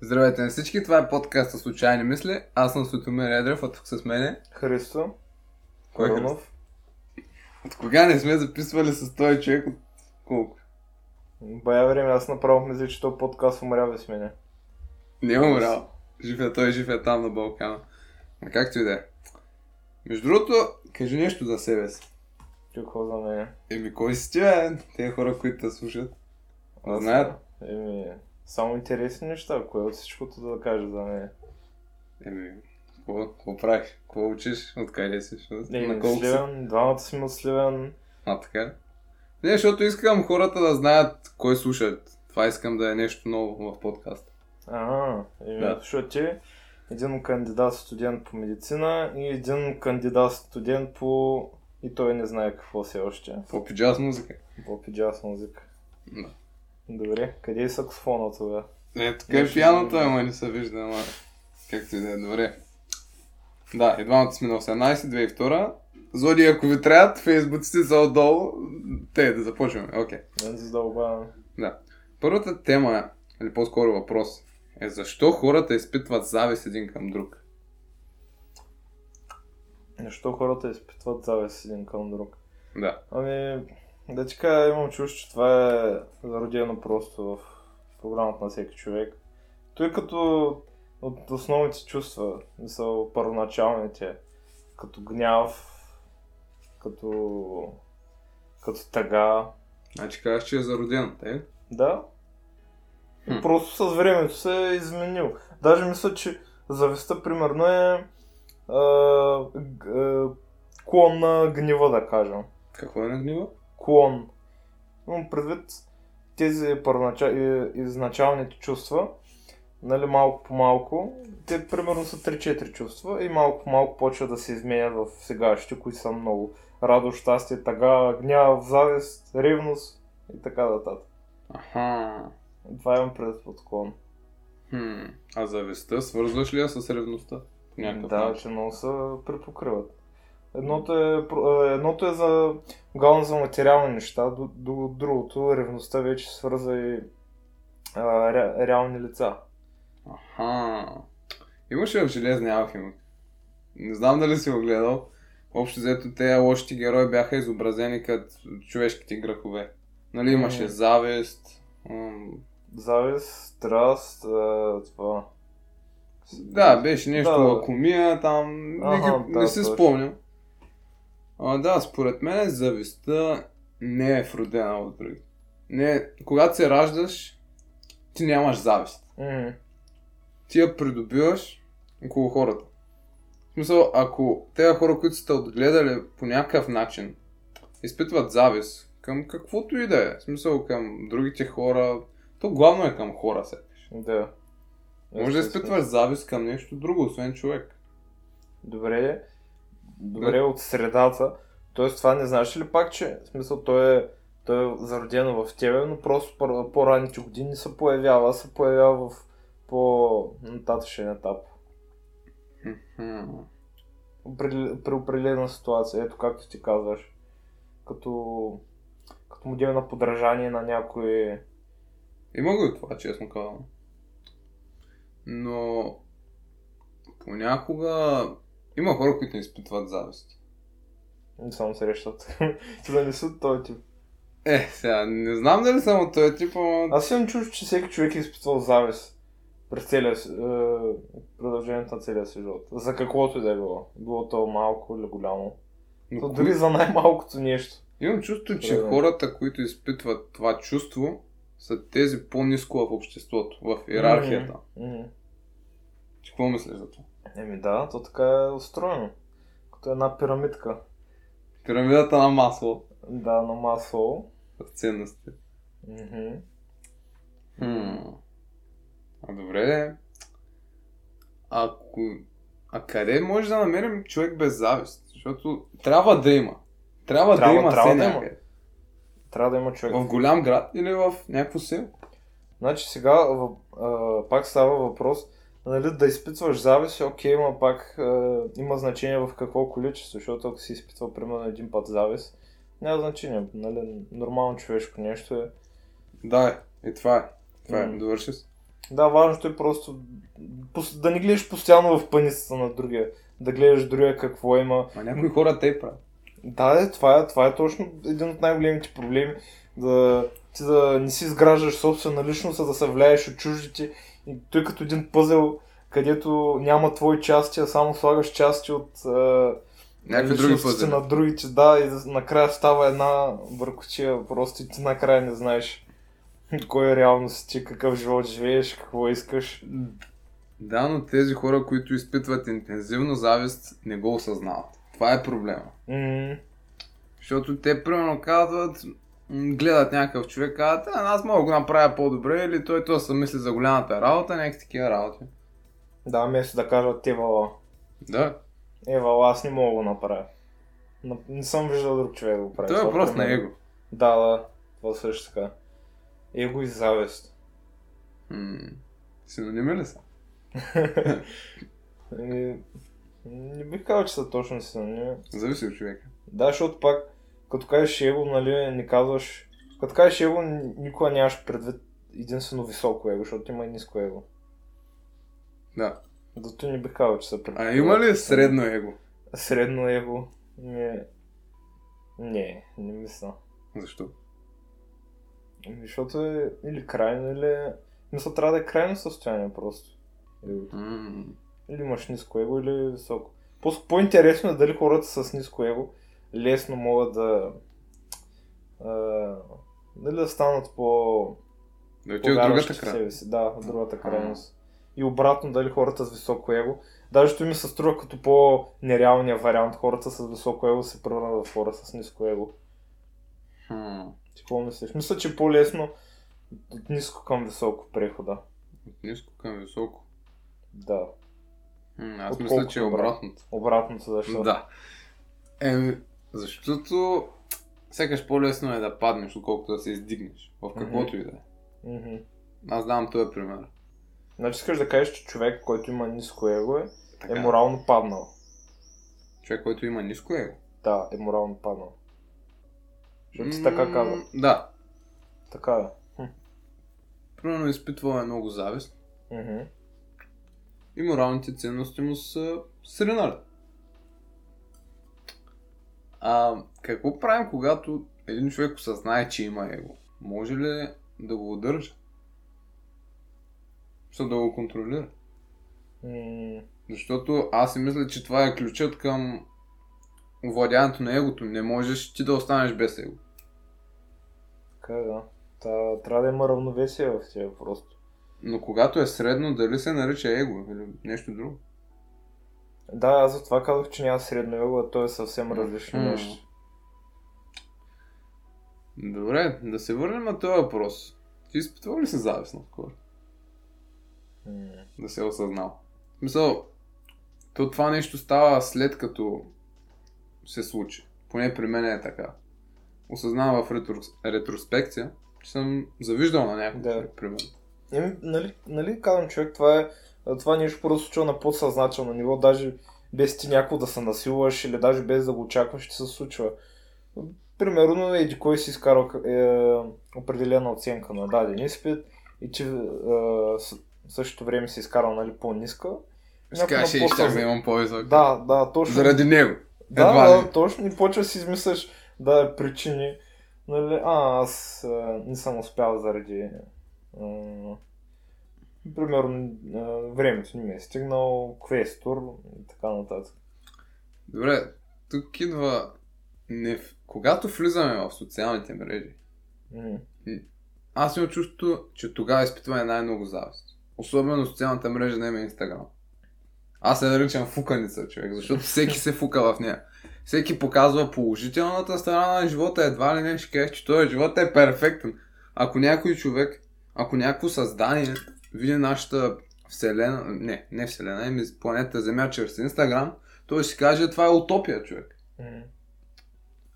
Здравейте на всички, това е подкаст за случайни мисли. Аз съм Светомир Едрев, а тук с мене. Христо. Кой е. От кога не сме записвали с този човек от колко? Бая време, аз направо мисля, че този подкаст умря без мене. Не е умрял. Жив е той, жив е там на Балкана. А както и да е. Между другото, кажи нещо за себе си. Какво за мен? Еми, кой си ти, бе? Те хора, които те слушат. Да знаят. Еми, само интересни неща, кое от всичкото да кажа за мен. Еми, какво, правиш? Какво учиш? Откъде си? Еми, на колко си? Сливен, двамата сме от Сливен. А, така? Не, защото искам хората да знаят кой слушат. Това искам да е нещо ново в подкаста. Ага, еми, Да. защото ти един кандидат студент по медицина и един кандидат студент по... И той не знае какво все още. По джаз музика. По джаз музика. Да. Добре, къде е саксофона тогава? Не, тук е Нещо пияното, да- ама не се вижда, ама както и да е, добре. Да, и двамата сме на 18, 2002. Зоди, ако ви трябват, фейсбуците са отдолу. Те, да започваме, окей. Не задълбавам. Да. Първата тема, или по-скоро въпрос, е защо хората изпитват завист един към друг? Защо хората изпитват завист един към друг? Да. Ами, да ти кажа, имам чувство, че това е зародено просто в програмата на всеки човек. Той като от основните чувства, са първоначалните, като гняв, като, като тъга, Значи казваш, че е зароден, те? да. Хм. Просто с времето се е изменил. Даже мисля, че завистта примерно е а, г- а, клон на гнева, да кажем. Какво е на гнива? Клон. Имам предвид тези първоначал... и- изначалните чувства, нали, малко по малко. Те примерно са 3-4 чувства и малко по малко почват да се изменят в сегашните, които са много. Радост, щастие, тъга, гняв, завист, ревност и така нататък. Аха. Това имам предвид под клон. Хм. А завистта свързваш ли я с ревността? Някакъв Да, начин. че много се препокриват. Едното е, е- едното е за, главно за материални неща, до, другото ревността вече свърза и а, ре, реални лица. Аха. Имаше в Железния алхимик. Не знам дали си го гледал. Общо взето те лошите герои бяха изобразени като човешките грехове. Нали имаше Мгм. завист. м, Завист, страст, а, това. Да, беше нещо Да. лакомия там. Не, Аха, ги, да, не се точно. спомням. А, да, според мен завистта не е вродена от други. Не, когато се раждаш, ти нямаш завист. М, ти я придобиваш около хората. В смисъл, ако тези хора, които сте отгледали по някакъв начин, изпитват завист към каквото и да е, в смисъл към другите хора, то главно е към хора сякаш. Да. Може да изпитваш завист към нещо друго, освен човек. Добре, добре от средата. Тоест това не знаеш ли пак, че в смисъл той е, той е зародено в тебе, но просто по- по-ранните години се появява, се появява в по-нататъчен етап. При, определена ситуация, ето както ти казваш. Като, като модел на подражание на някой... Има го и това, честно казвам. Но понякога има хора, които не изпитват завист. Не само срещат. Ти да не са този тип. Е, сега, не знам дали съм от този тип, ама... Аз имам чувство, че всеки човек е изпитвал завист през целия е, продължението на целия си живот. За каквото и да е било. Било то малко или голямо. но То кои- дори за най-малкото нещо. Имам чувство, че Добре. хората, които изпитват това чувство, са тези по-низко в обществото, в иерархията. Че какво мислиш за това? Еми да, то така е устроено. Като една пирамидка. Пирамидата на масло Да, на масло. в ценности. Мгм. Хм. А добре. Ако... А къде може да намерим човек без завист? Защото трябва да има. Трябва, Трябва- да има трябва да има. Трябва да има човек. В голям град или в някакво село? Значи сега а, пак става въпрос, нали, да изпитваш завист, окей, има пак а, има значение в какво количество, защото ако си изпитва примерно един път завист, няма значение, нали, нормално човешко нещо е. Да, е. И това е. Това е. Довърши се. Да, важното е просто да не гледаш постоянно в пъницата на другия. Да гледаш другия какво има. А някои хора те правят. Да, де, това е, това е точно един от най-големите проблеми. Да, ти да не си изграждаш собствена личност, а да се влияеш от чуждите. И той като един пъзел, където няма твои части, а само слагаш части от Някакви други пъзели. на другите, да, и накрая става една бъркотия, просто и ти накрая не знаеш кой е реално си ти, какъв живот живееш, какво искаш. Да, но тези хора, които изпитват интензивно завист, не го осъзнават. Това е проблема. М, Защото те, примерно, казват, гледат някакъв човек, казват, а, аз мога да го направя по-добре, или той това се мисли за голямата работа, някакви такива работи. Да, вместо да кажат Евала. Да, Евала, аз не мога да го направя. Но Не съм виждал друг човек да го прави. това е въпрос на его. Да, да, това също така. Его и завист. М, Синоними ли са? Еми, не бих казал, че са точно синоними. Зависи от човека. Да, защото пак, като кажеш его, нали, не казваш... Като кажеш его, никога нямаш предвид единствено високо его, защото има и ниско его. Да. Зато не бих казал, че са предвид. А има ли средно его? Средно его? Не. Не, не мисля. Защо? Защото е или крайно, или... Мисля, трябва да е крайно състояние просто. М, Или имаш ниско его, или високо. По- По-интересно е дали хората с ниско его лесно могат да... А, дали да станат по... Да от другата си. Да, от другата крайност. И обратно, дали хората с високо его. Даже той ми се струва като по-нереалния вариант. Хората с високо его се превърнат в хора с ниско его. Хм, Ти какво мислиш? Мисля, че е по-лесно от ниско към високо прехода. От ниско към високо. Да. М, Аз Отколкото мисля, че е обратно. обратното. Обратното защо? Да. Еми, защото сякаш по-лесно е да паднеш, отколкото да се издигнеш. В каквото и да е. Мгм. Аз давам този пример. Значи искаш да кажеш, че човек, който има ниско его е, Така. е морално паднал. Човек, който има ниско его. Да, е морално паднал. Защото ти М, така казва. Да. Така е. Примерно изпитвал е много завист Мгм. и моралните ценности му са сринали. А какво правим, когато един човек осъзнае, че има его? Може ли да го удържа? За да го контролира? М, Защото аз си мисля, че това е ключът към овладяването на егото. Не можеш ти да останеш без его. Така да. Та, трябва да има равновесие в тия просто. Но когато е средно, дали се нарича его или нещо друго? Да, аз затова казах, че няма средно его, а то е съвсем различно М. нещо. Добре, да се върнем на този въпрос. Ти изпитвал ли си завист наскоро? М. Да се е осъзнал. В смисъл, то това нещо става след като се случи. Поне при мен е така. Осъзнавам в ретро... ретроспекция, че съм завиждал на някой Да. примерно. Еми, нали, нали казвам човек, това е това нещо просто случва на подсъзнателно ниво, даже без ти някакво да се насилваш или даже без да го очакваш, ще се случва. Примерно, еди кой си изкарал е, определена оценка на даден изпит и че е, в същото време си изкарал нали, по-ниска. Ще щях да подсъзна- имам по-висок. Да, да, точно. Заради него. Да, Едва да, точно. И почва си измисляш да причини. Нали, а, аз а, не съм успял заради а, примерно времето не ми е стигнал, квестор и така нататък. Добре, тук идва... Не... Когато влизаме в социалните мрежи, М. аз имам чувство, че тогава изпитваме най-много завист. Особено социалната мрежа на име Инстаграм. Аз се наричам фуканица, човек, защото всеки се фука в нея. Всеки показва положителната страна на живота, едва ли не ще кажеш, че този живот е перфектен. Ако някой човек, ако някакво създание види нашата вселена, не, не вселена, ами планета Земя чрез Инстаграм, той ще си каже, това е утопия, човек. М.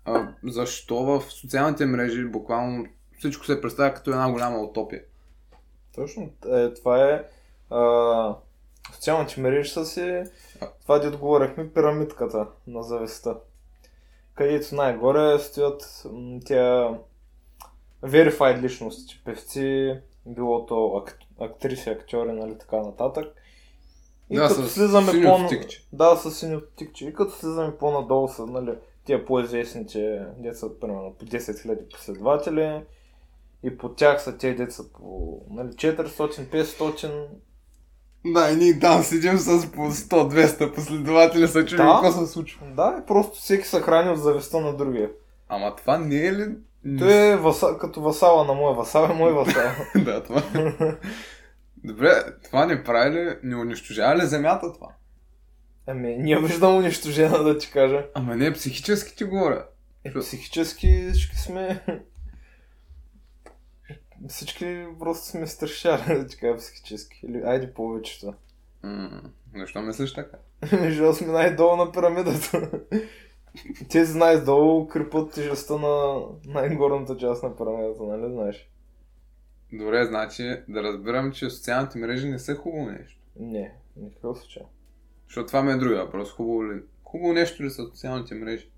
А, защо в социалните мрежи буквално всичко се представя като една голяма утопия? Точно. Е, това е а, социалните мрежи са си това дето говорихме, пирамидката на завистта. Където най-горе стоят тя verified личности, певци, било то ак, актриси, актьори, нали така нататък. И Да, като с слизаме по... Да, с синьото тикче. И като слизаме по-надолу са, нали, тия по-известните деца, примерно по 10 000 последователи. И по тях са те деца по нали, 400-500. Да, и ние там седим с по 100-200 последователи, са чули Да. какво се случва. Да, и просто всеки се храни от зависта на другия. Ама това не е ли... Той е васа, като васала на моя васал, е мой васал. да, това. Добре, това не прави ли, не унищожава ли земята това? Ами, ние виждам унищожена да ти кажа. Ама не, психически ти говоря. Е, психически всички сме... Всички просто сме страшали, да ти кажа психически. Или, айде повечето. М, Защо мислиш така? Защото сме най-долу на пирамидата. Тези най-долу крепат тежестта на най-горната част на пирамидата, нали знаеш? Добре, значи да разбирам, че социалните мрежи не са хубаво нещо. Не, никакъв случай. Защото това ми е другия въпрос. Хубаво ли? Хубаво нещо ли са социалните мрежи?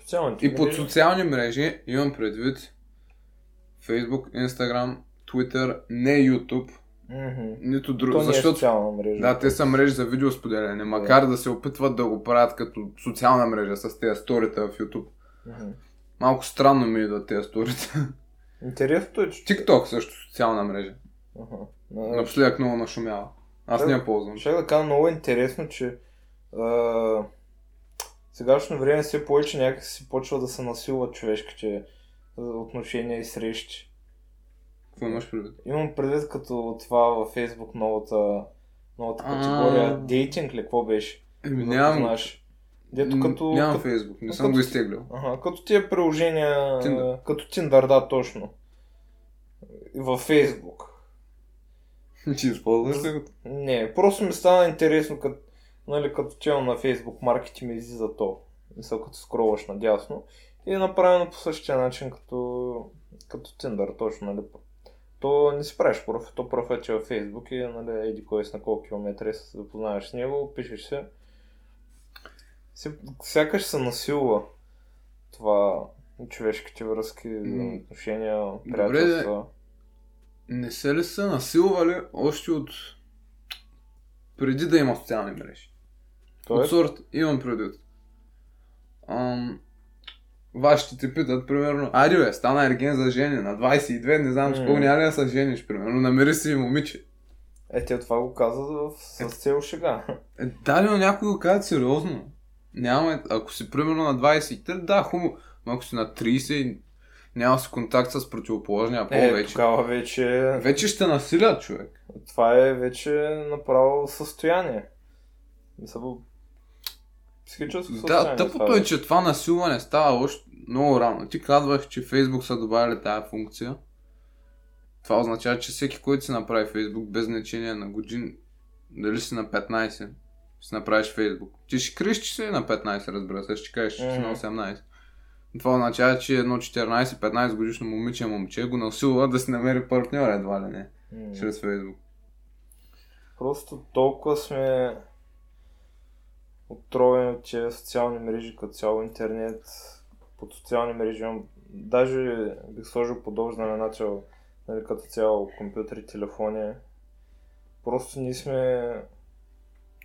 Социалните И под социални мрежи имам предвид Facebook, Instagram, Twitter, не YouTube, Мгм. нито То друго. не е Защото социална мрежа. да, те са мрежи за видеосподеляне, макар да се опитват да го правят като социална мрежа с тези сторита в YouTube. Мгм. Малко странно ми идват тези сторита. Интересното е, че... TikTok също социална мрежа. На- Напоследък много нашумява. Аз не я ползвам. Ще да кажа много интересно, че а, сегашно време все повече някакси почва да се насилват човешките отношения и срещи. Какво имаш предвид? Имам предвид като това във Фейсбук новата, новата категория дейтинг ли, какво беше? Еми, нямам, познаеш. Дето като... нямам като, Фейсбук, не съм като- го изтеглил. ага, като тия приложения, Tinder. като Tinder, да, точно. И Във Фейсбук. Че използваш ли го? Не, просто ми стана интересно, като, нали, като чел на Facebook маркети ми излиза то. Мисъл, като скролваш надясно. И е направено по същия начин, като, като Tinder, точно, нали. То не си правиш профил, то профил е във Facebook и, нали, еди кой на колко километри се запознаваш с него, пишеш се. Сякаш се насилва това човешките връзки, отношения, Добре, приятелства. Не се ли са насилвали още от преди да има социални мрежи? От Тоест, сорт, имам предвид. Ам, вашите те питат, примерно, айде бе, стана ерген за жени на 22, не знам, с М. колко няма ли да се жениш, примерно, намери си момиче. е, те това го каза в- с цел шега. Е, да, но някой го казват сериозно. Няма, ако си примерно на 23, да, хубаво. Но ако си на 30 и няма си контакт с противоположния пол Е, вече. тогава вече... Вече ще насилят човек. Това е вече направо състояние. Мисля, психическо състояние. Да, тъпото това е, че това насилване става още много рано. Ти казвах, че Фейсбук са добавили тази функция. Това означава, че всеки, който си направи Фейсбук, без значение на години, дали си на 15, ще си направиш Фейсбук. Ти ще криеш, че си на 15, разбира се, ще кажеш, че си на Мгм. 18. Това означава, че едно 14-15 годишно момиче момче го насилва да си намери партньор едва ли не, М. чрез Фейсбук. Просто толкова сме отровени от тези социални мрежи, като цяло интернет, под социални мрежи имам, даже бих сложил подобно знаменател, нали, като цяло компютри, телефони. Просто ние сме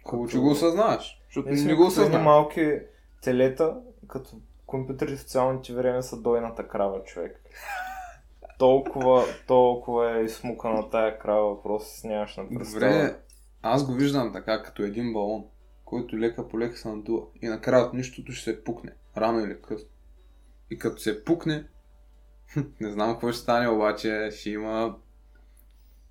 Хубаво, че го осъзнаваш. Защото Ние не сме го като едни осъзнаваш. малки телета, като компютъри в социалните време са дойната крава, човек. Толкова, толкова е изсмукана тая крава, просто си нямаш на представа. Добре, аз го виждам така, като един балон, който лека по лека се надува. И накрая от нищото ще се пукне. Рано или късно. И като се пукне, не знам какво ще стане, обаче ще има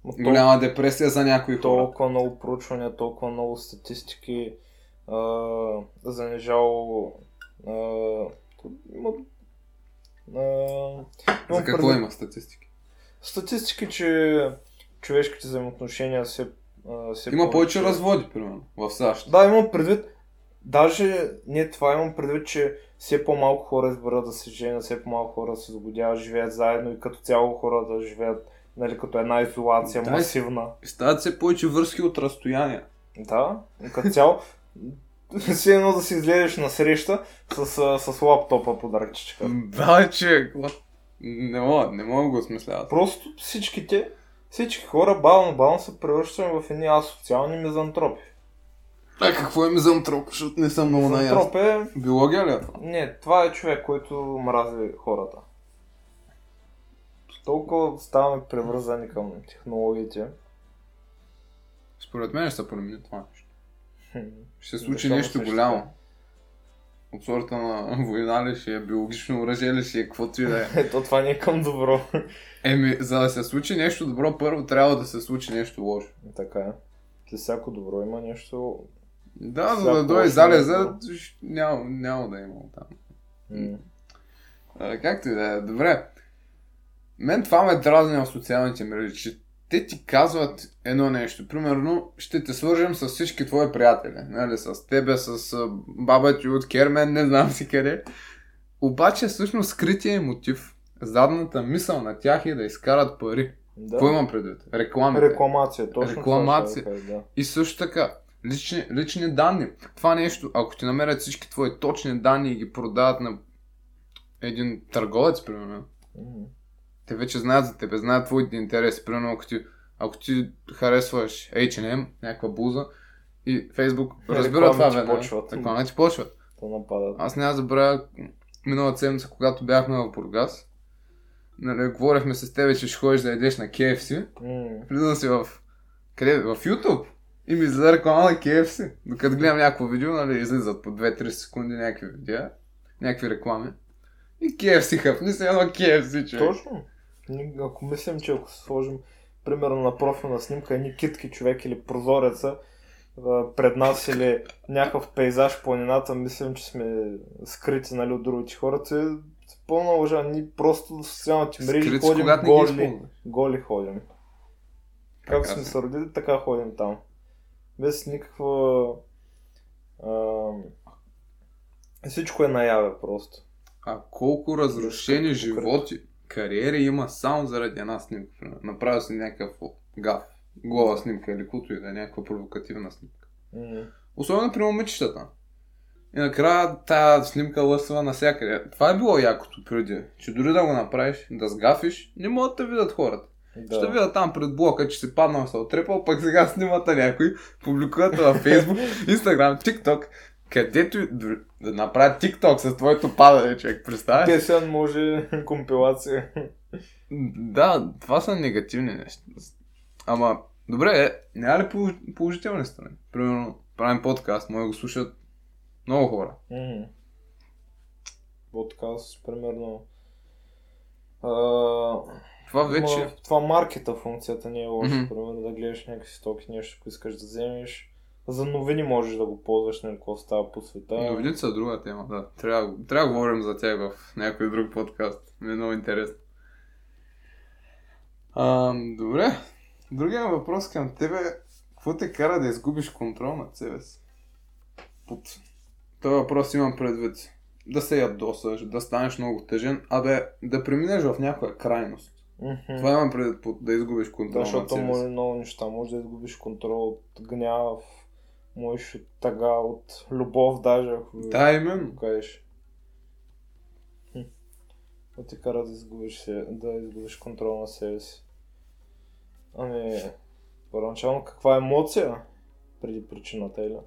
Ма тол- голяма депресия за някои хора. толкова много проучвания, толкова много статистики, а, занижало... А, има, а, За какво предвид- има статистики? Статистики, че човешките взаимоотношения се... а, Има повече разводи, примерно, в САЩ. Да, имам предвид, даже не това, имам предвид, че все по-малко хора изберат да се женят, все по-малко хора да се сгодяват, живеят заедно и като цяло хора да живеят нали, като една изолация Да, масивна. Стават се повече връзки от разстояние. Да, като цяло все едно да си излезеш на среща с, а, с лаптопа под ръчичка. Да, че... Не мога, не мога да го осмисляват. Просто всичките всички хора бавно-бавно се превръщаме в едни асоциални мизантропи. А какво е мизантроп, защото не съм много наясно. Мизантроп е... Биология ли е това? Не, това е човек, който мрази хората. Толкова ставаме превързани към технологиите. Според мен ще се промени това нещо. Ще се случи нещо голямо. От сорта на война ли ще е, биологично оръжие ли ще е, каквото и да е. Ето това не е към добро. Еми, за да се случи нещо добро, първо трябва да се случи нещо лошо. така е. За всяко добро има нещо... Да, за да дойде залеза, няма, няма да има там. м, А, както и да е. Добре. Мен това ме дразни в социалните мрежи, че те ти казват едно нещо. Примерно, ще те свържем с всички твои приятели. Нали, с тебе, с баба ти от Кермен, не знам си къде. Обаче, всъщност, скрития мотив, задната мисъл на тях е да изкарат пари. Да. Какво имам предвид? Рекламите. Рекламация, точно Рекламация. това да И също така, лични, лични данни. Това нещо, ако ти намерят всички твои точни данни и ги продават на един търговец, примерно, да. Те вече знаят за тебе, знаят твоите интереси. Примерно, ако ти, ако ти харесваш H&M, някаква буза, и Facebook разбира това веднага. почват. Реклами ти почват. Да нападат. Аз няма да забравя миналата седмица, когато бяхме в Бургас. Нали, говорихме с тебе, че ще ходиш да ядеш на KFC. М, Влизам си в... Къде? В YouTube. И ми излезе реклама на KFC. Докато гледам някакво видео, нали, излизат по 2-3 секунди някакви видеа, някакви реклами. И KFC хъпни се едно KFC, човек. Точно. Ако мислим, че ако сложим примерно на профилна снимка едни китки човек или прозореца пред нас или някакъв пейзаж планината, мислим, че сме скрити нали, от другите хора, це е пълна лъжа. Ние просто в социалните мрежи Скрит, ходим голи, голи ходим. Така Както сме се. родили, така ходим там. Без никаква... А, всичко е наяве просто. А колко разрушени животи, кариери има само заради една снимка. Направил си някакъв гаф, гола снимка или каквото и да е, някаква провокативна снимка. М. Особено при момичетата. И накрая тази снимка лъсва навсякъде. Това е било якото преди, че дори да го направиш, да сгафиш, не могат да видят хората. Да. Ще видят там пред блока, че си паднал се отрепал, пък сега снимата някой, публикуват във Facebook, Instagram, TikTok, където да направят TikTok с твоето падане, човек, представяш? Песен може компилация. Да, това са негативни неща. Ама, добре, е, няма ли полож- положителни страни? Примерно, правим подкаст, може да го слушат много хора. Подкаст, примерно. А, Това вече... ма, това маркета функцията не е лоша. Мгм. Примерно да гледаш някакви стоки, нещо, ако искаш да вземеш. За новини можеш да го ползваш, нали, какво става по света. Новините са друга тема, да. Трябва, трябва да говорим за тях в някой друг подкаст. Ми е много интересно. А, добре. Другия въпрос към тебе. Какво те кара да изгубиш контрол над себе си? Под този въпрос имам предвид. Да се ядосаш, да станеш много тъжен, а да, да преминеш в някоя крайност. Мгм. Това имам предвид да изгубиш контрол над Защото себе може си. много неща. Може да изгубиш контрол от гняв, можеш от тъга, от любов даже, ако Да, именно. кажеш. Какво те кара да изгубиш, се, да изгубиш контрол на себе си? Ами, първоначално каква емоция преди причината или?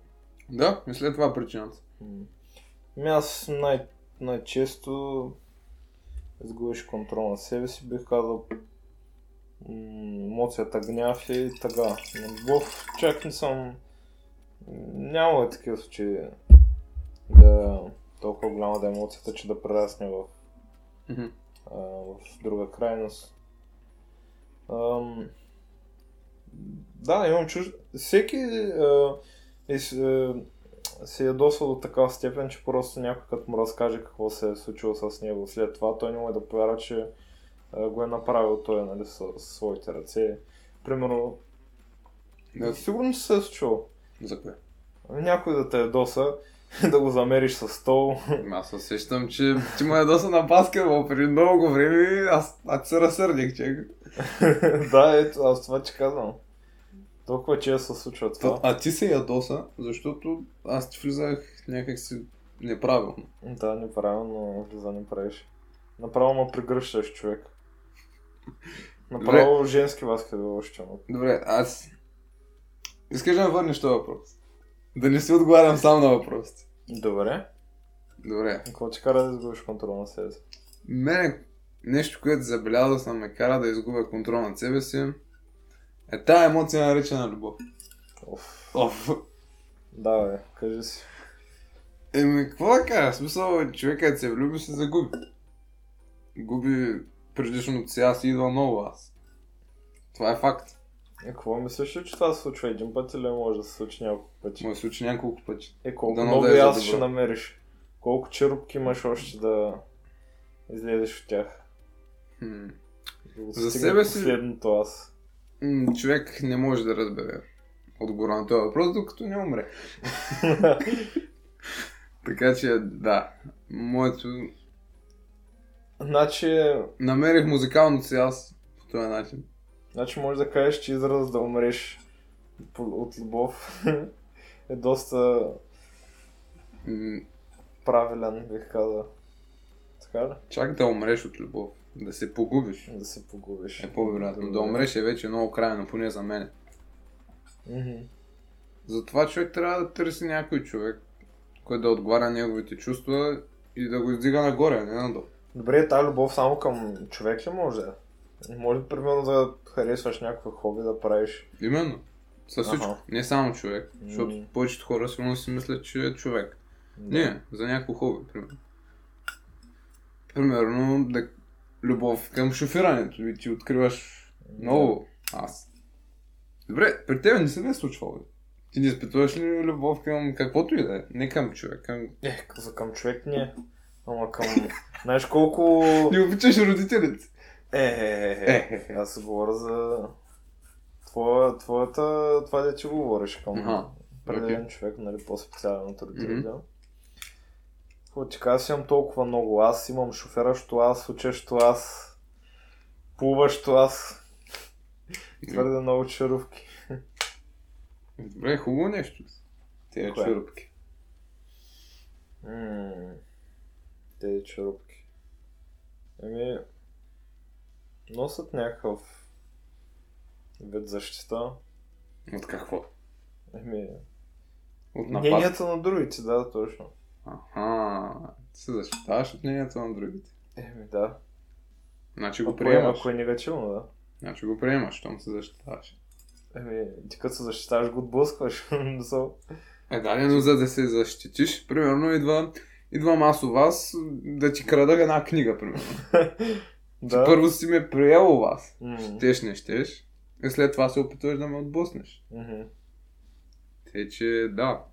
Да, мисля това е причината. Ами аз най- най-често изгубиш контрол на себе си, бих казал емоцията гняв и тъга. На любов чак не съм... Няма е такива случаи да толкова голяма да е емоцията, че да прерасне в, Мгм. а, в друга крайност. Ам, да, имам чуж... Всеки а, е, с- а, се ядосва до такава степен, че просто някой като му разкаже какво се е случило с него след това, той не може да повярва, че а, го е направил той нали, с, с своите ръце. Примерно, Да, сигурно се е случило. За кое? Някой да те ядоса, да го замериш с стол. Аз се сещам, че ти ме ядоса на баскетбол преди много време, аз, аз се разсърдих, че. да, ето, аз това ти казвам. Толкова често се случва това. А ти се ядоса, защото аз ти влизах някакси неправилно. Да, неправилно влизане правиш. Направо ме прегръщаш човек. Направо женски баскетбол още. Добре, аз... Искаш да ме върнеш този въпрос? Да не си отговарям сам на въпросите. Добре. Добре. Какво ти кара да изгубиш контрол на себе си? Мене нещо, което забелязал съм ме кара да изгубя контрол над себе си, е тая емоция наречена любов. Оф. Оф. Да, бе, кажи си. Еми, какво да кажа? Смисъл, човек като се влюби, се загуби. Губи предишното си аз и идва ново аз. Това е факт. Е, какво мислиш, ли, че това се случва един път или може да се случи няколко пъти? Може да се случи няколко пъти. Е, колко Дано много да аз ще намериш? Колко черупки имаш още да излезеш от тях? Хм. Да За себе си- Последното аз. М, Човек не може да разбере отговора на този въпрос, докато не умре. Така че, да. Моето... значи, Намерих музикалното си аз по този начин. Значи може да кажеш, че израз да умреш от любов е доста правилен, бих казал. Така ли? Чак да умреш от любов. Да се погубиш. Да се погубиш. Е по-вероятно. Да Добре. умреш е вече много крайно, поне за мен. Мгм. Затова човек трябва да търси някой човек, който да отговаря на неговите чувства и да го издига нагоре, не надолу. Добре, тази любов само към човек ли може да? Може примерно да харесваш някакво хоби да правиш. Именно. Със всичко. Не само човек. Защото М. повечето хора сигурно си мислят, че е човек. Да. Не, за някакво хоби, примерно. Примерно, да... любов към шофирането и ти откриваш много аз. Добре, при тебе не се ли е случвало? Ти не изпитваш ли любов към каквото и да е? Не към човек, към... Е, за към човек не. Ама към... Знаеш колко... Не обичаш родителите. Е, е, е, е. Е, Аз говоря за... Твоя, твоята... Това да ти говориш към определен човек, нали, по-специален от родителите. Мгм. Какво ти кажа, аз имам толкова много аз, имам шофиращо аз, учещо аз, плуващо аз. Твърде много чарувки. Добре, хубаво нещо. Тези Кое? чурупки. М, Тези чарупки. Еми, носят някакъв вид защита. От какво? Еми, От напад. мнението на другите, да, точно. Аха, ти се защитаваш от мнението на другите. Еми, да. Значи го Ако е, приемаш. ако е негативно, да. Значи го приемаш, щом се защитаваш. Еми, ти като се защитаваш, го отблъскваш. Е, да, но за да се защитиш, примерно идва, идва аз да ти крада една книга, примерно. Ти да. първо си ме приел вас. М, Щеш, не щеш. И след това се опитваш да ме отблъснеш. мгм. Те, че да.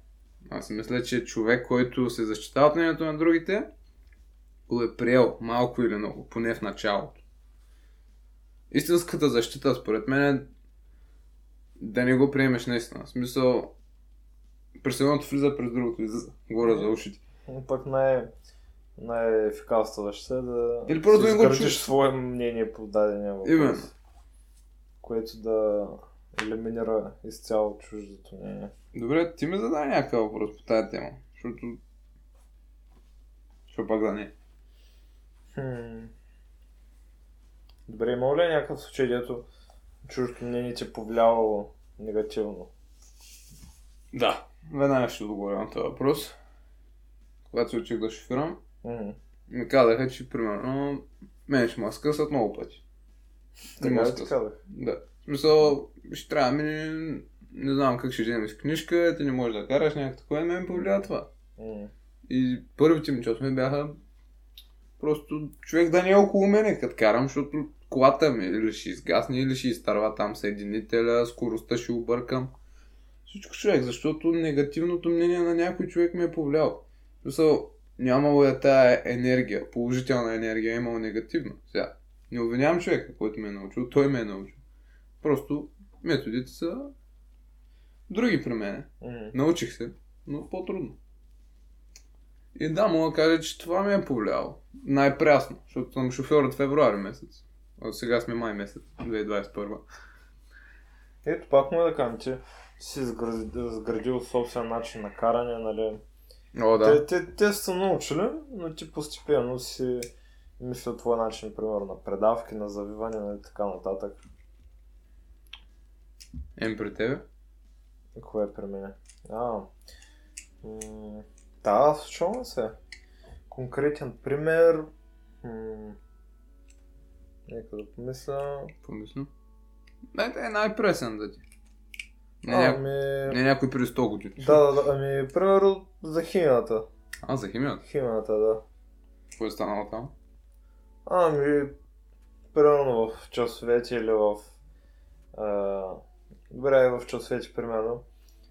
Аз мисля, че човек, който се защитава от мнението на другите, го е приел малко или много, поне в началото. Истинската защита, според мен, е да не го приемеш наистина. В смисъл, през едното влиза, през другото излиза. Говоря за ушите. Пък най- най-ефикасната защита е да Или просто си го изградиш свое мнение по дадения въпрос. Именно. Което да елиминира изцяло чуждото мнение. Добре, ти ми задай някакъв въпрос по тази тема, защото... Що пак да не? Хм. Добре, има ли някакъв случай, дето чуждото мнение ти е повлияло негативно? Да. Веднага ще отговоря на този въпрос. Когато се учих да шофирам, Мгм. ми казаха, че примерно мен ще ме скъсат много пъти. Не Така ли ти казах? Да. Ще трябва ми, не знам как ще вземеш книжка, ти не можеш да караш някакво такова, и ме ми повлия това. М. И първите ми ми бяха просто човек да не е около мене, като карам, защото колата ми или ще изгасне, или ще изтърва там съединителя, скоростта ще объркам. Всичко човек, защото негативното мнение на някой човек ми е повлиял. В Смисъл, нямало е тая енергия, положителна енергия, е имало негативно. Сега, не обвинявам човека, който ме е научил, той ме е научил. Просто методите са други при мене. М. Научих се, но по-трудно. И да, мога да кажа, че това ми е повлияло. Най-прясно, защото съм шофьор от февруари месец. А сега сме май месец, 2021. Ето пак му да кажем, че си изградил собствен начин на каране, нали? О, да. Те, те, те са научили, но ти постепенно си мисля твой начин, примерно, на предавки, на завиване, нали, така нататък. Ем при тебе? Какво е при мен? А, м- да, случваме се. Конкретен пример. М- нека да помисля. Помисля. Не, е най-пресен да ти. Не, А, ня... ами... не някой при 100 години. Да, да, да, ами, примерно за химията. А, за химията. Химията, да. Какво е станало там? Ами, примерно в часовете или в... А, добре, в часовете, примерно.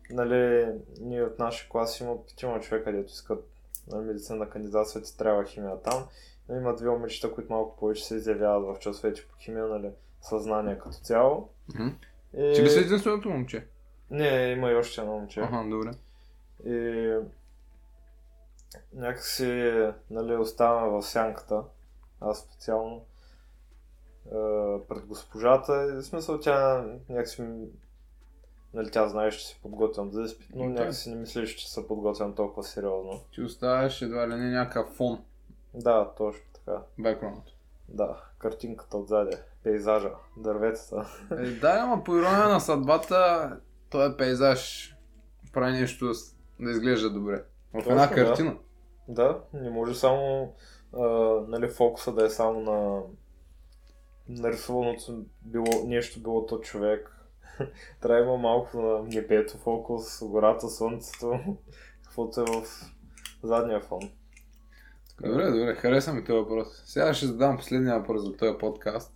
Нали, ние от нашия клас има петима човека, където искат на медицина да кандидатстват и трябва химия там. Но има две момичета, които малко повече се изявяват в часовете по химия, нали, съзнание като цяло. Мгм. И... Ти ли си единственото момче? Не, има и още едно момче. Аха, добре. И някакси нали, оставаме в сянката, аз специално, е, пред госпожата. В смисъл тя някакси, нали, тя знае, че се подготвям за изпит, но Да. някакси не мислиш, че се подготвям толкова сериозно. Ти оставяш едва ли не някакъв фон, Да, точно така. бекграунд. Да, картинката отзаде, пейзажа, дърветата. Е, да, ама по ирония на съдбата, този пейзаж прави нещо да изглежда добре. В Точно, една да. картина. Да, не може само а, нали, фокуса да е само на нарисуваното било, нещо било то човек. Трябва да има малко на небето фокус, гората, слънцето, каквото е в задния фон. Добре, добре, хареса ми този въпрос. Сега ще задам последния въпрос за този подкаст.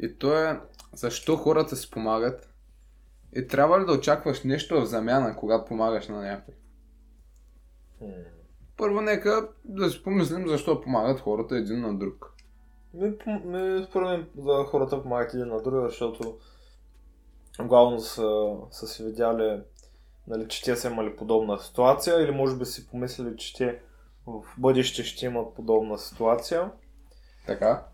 И то е, защо хората си помагат? И трябва ли да очакваш нещо в замяна, когато помагаш на някой? Първо нека да си помислим защо помагат хората един на друг. Ми, ми, според мен за хората помагат един на друга, защото главно са, са си видяли, нали, че те са имали подобна ситуация или може би си помислили, че те в бъдеще ще имат подобна ситуация. Така?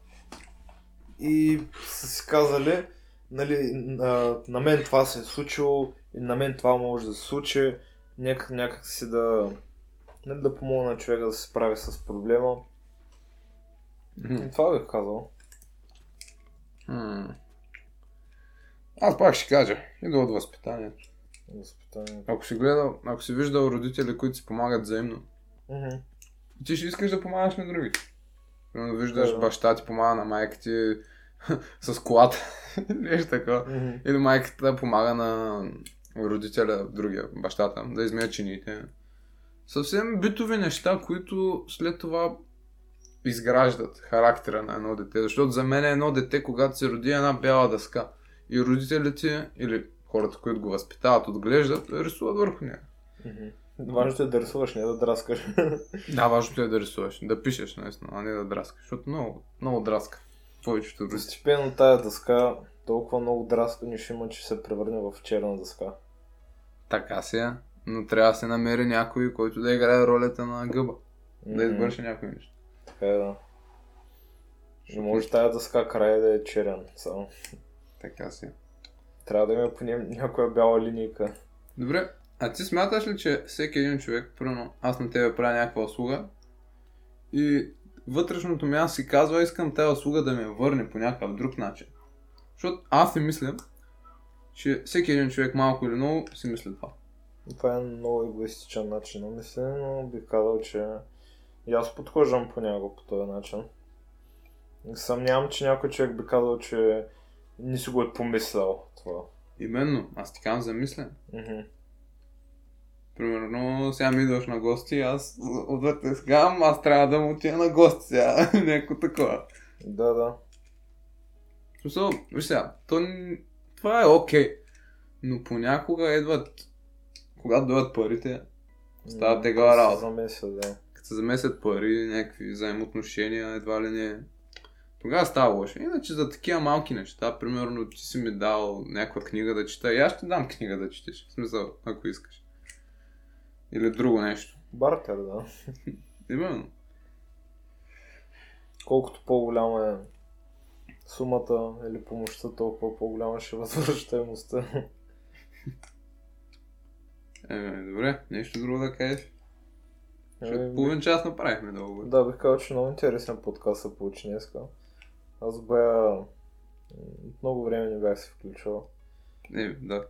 и са си казали, нали, на, на мен това се е случило и на мен това може да се случи, някак, някак си да, нали, да помогна на човека да се справи с проблема. И това бих казал. М. Аз пак ще кажа. Идва от възпитанието. Възпитание. Ако си гледал, ако си виждал родители, които си помагат взаимно, Мгм. ти ще искаш да помагаш на другите. Примерно виждаш Да, да. баща ти помага на майка ти с колата. Нещо такова. Мгм. Или майката помага на родителя, другия, бащата, да измие чините. Съвсем битови неща, които след това изграждат характера на едно дете. Защото за мен е едно дете, когато се роди една бяла дъска. И родителите или хората, които го възпитават, отглеждат, рисуват върху нея. Важното е да рисуваш, не да драскаш. Да, важното е да рисуваш, да пишеш, наистина, а не да драскаш. Защото много, много драска. Повечето родители. Постепенно тая дъска толкова много драскани ще има, че се превърне в черна дъска. Така си е, но трябва да се намери някой, който да играе ролята на гъба. Да Мгм. извърши някой нещо. Така е, да. Не може тая дъска край да е черен. Само. Така си. е. Трябва да има поне някоя бяла линейка. Добре, а ти смяташ ли, че всеки един човек, примерно аз на тебе правя някаква услуга и вътрешното ми аз си казва, искам тази услуга да ме върне по някакъв друг начин. Защото аз си мисля, че всеки един човек малко или много си мисли това. Това е много егоистичен начин на мислене, но бих казал, че и аз подхождам по него по този начин. Съмнявам, че някой човек би казал, че не си го е помислял това. Именно, аз ти казвам за мислене. Мгм. Примерно, сега ми идваш на гости, аз отвътре казвам, аз трябва да му отида на гости сега, някакво такова. Да, да. Смисъл, виж сега, то, това е окей, но понякога идват, когато дойдат парите, Става М, тегава се работа. Замеся, да. като се замесят пари, някакви взаимоотношения, едва ли не, тогава става лошо. Иначе за такива малки неща, примерно ти си ми дал някаква книга да чета, и аз ще дам книга да четеш, в смисъл, ако искаш. Или друго нещо. Бартер, да. Именно. Колкото по-голяма е сумата или помощта, толкова по-голяма ще е възвръщаемостта. Е, добре, нещо друго да кажеш? Защото Ами, половин час направихме дълго. Да, бих казал, че много интересен подкаст се получи днеска. Аз бая... от много време не бях се включвал. Не, да.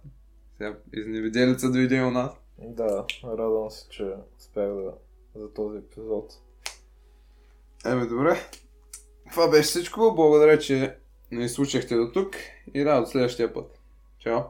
Сега изневиделица дойде у нас. Да, радвам се, че успях да за този епизод. Еми, добре. Това беше всичко. Благодаря, че не изслушахте до тук и да, до следващия път. Чао!